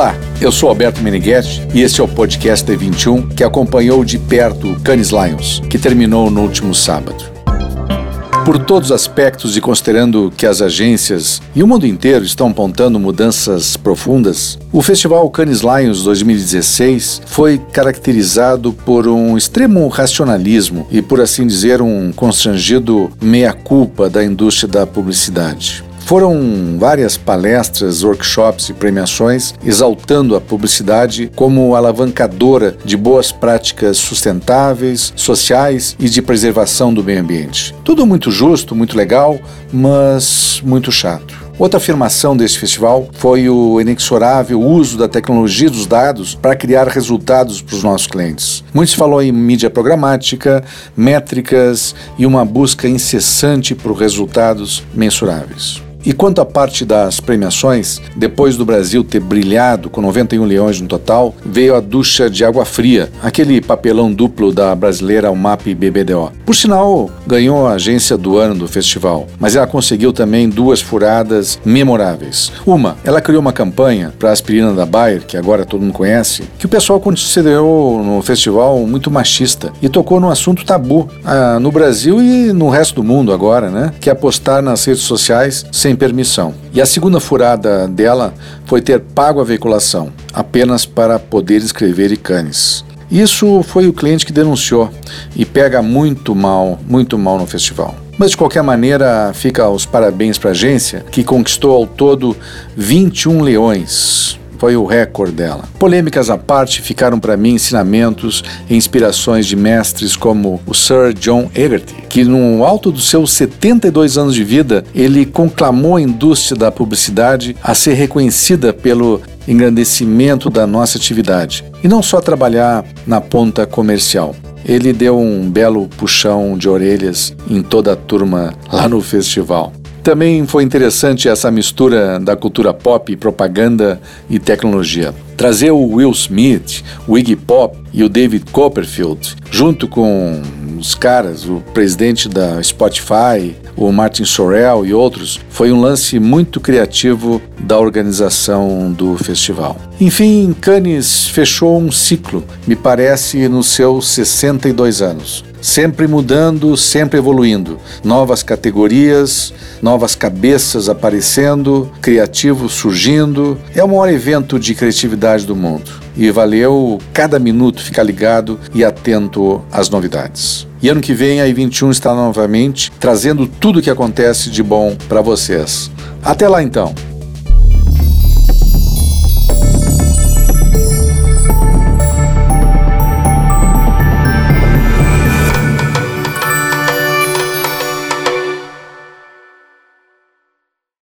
Olá, eu sou Alberto Meneghetti e este é o podcast D21 que acompanhou de perto o Canis Lions, que terminou no último sábado. Por todos os aspectos e considerando que as agências e o mundo inteiro estão apontando mudanças profundas, o Festival Cannes Lions 2016 foi caracterizado por um extremo racionalismo e, por assim dizer, um constrangido meia-culpa da indústria da publicidade. Foram várias palestras, workshops e premiações exaltando a publicidade como alavancadora de boas práticas sustentáveis, sociais e de preservação do meio ambiente. Tudo muito justo, muito legal, mas muito chato. Outra afirmação desse festival foi o inexorável uso da tecnologia dos dados para criar resultados para os nossos clientes. Muito se falou em mídia programática, métricas e uma busca incessante por resultados mensuráveis. E quanto à parte das premiações, depois do Brasil ter brilhado com 91 leões no total, veio a ducha de água fria, aquele papelão duplo da brasileira UMAP BBDO. Por sinal, ganhou a agência do ano do festival, mas ela conseguiu também duas furadas memoráveis. Uma, ela criou uma campanha para a aspirina da Bayer, que agora todo mundo conhece, que o pessoal considerou no festival muito machista e tocou num assunto tabu ah, no Brasil e no resto do mundo agora, né? Que é apostar nas redes sociais sem sem permissão. E a segunda furada dela foi ter pago a veiculação, apenas para poder escrever Icanes. Isso foi o cliente que denunciou e pega muito mal, muito mal no festival. Mas de qualquer maneira, fica os parabéns para a agência, que conquistou ao todo 21 leões, foi o recorde dela. Polêmicas à parte, ficaram para mim ensinamentos e inspirações de mestres como o Sir John Egerty, que no alto dos seus 72 anos de vida, ele conclamou a indústria da publicidade a ser reconhecida pelo engrandecimento da nossa atividade e não só trabalhar na ponta comercial. Ele deu um belo puxão de orelhas em toda a turma lá no festival. Também foi interessante essa mistura da cultura pop, propaganda e tecnologia. Trazer o Will Smith, o Iggy Pop e o David Copperfield, junto com os caras, o presidente da Spotify, o Martin Sorrell e outros, foi um lance muito criativo da organização do festival. Enfim, Cannes fechou um ciclo, me parece, nos seus 62 anos sempre mudando, sempre evoluindo. Novas categorias, novas cabeças aparecendo, criativos surgindo. É o maior evento de criatividade do mundo. E valeu cada minuto ficar ligado e atento às novidades. E ano que vem a I21 está novamente trazendo tudo o que acontece de bom para vocês. Até lá então.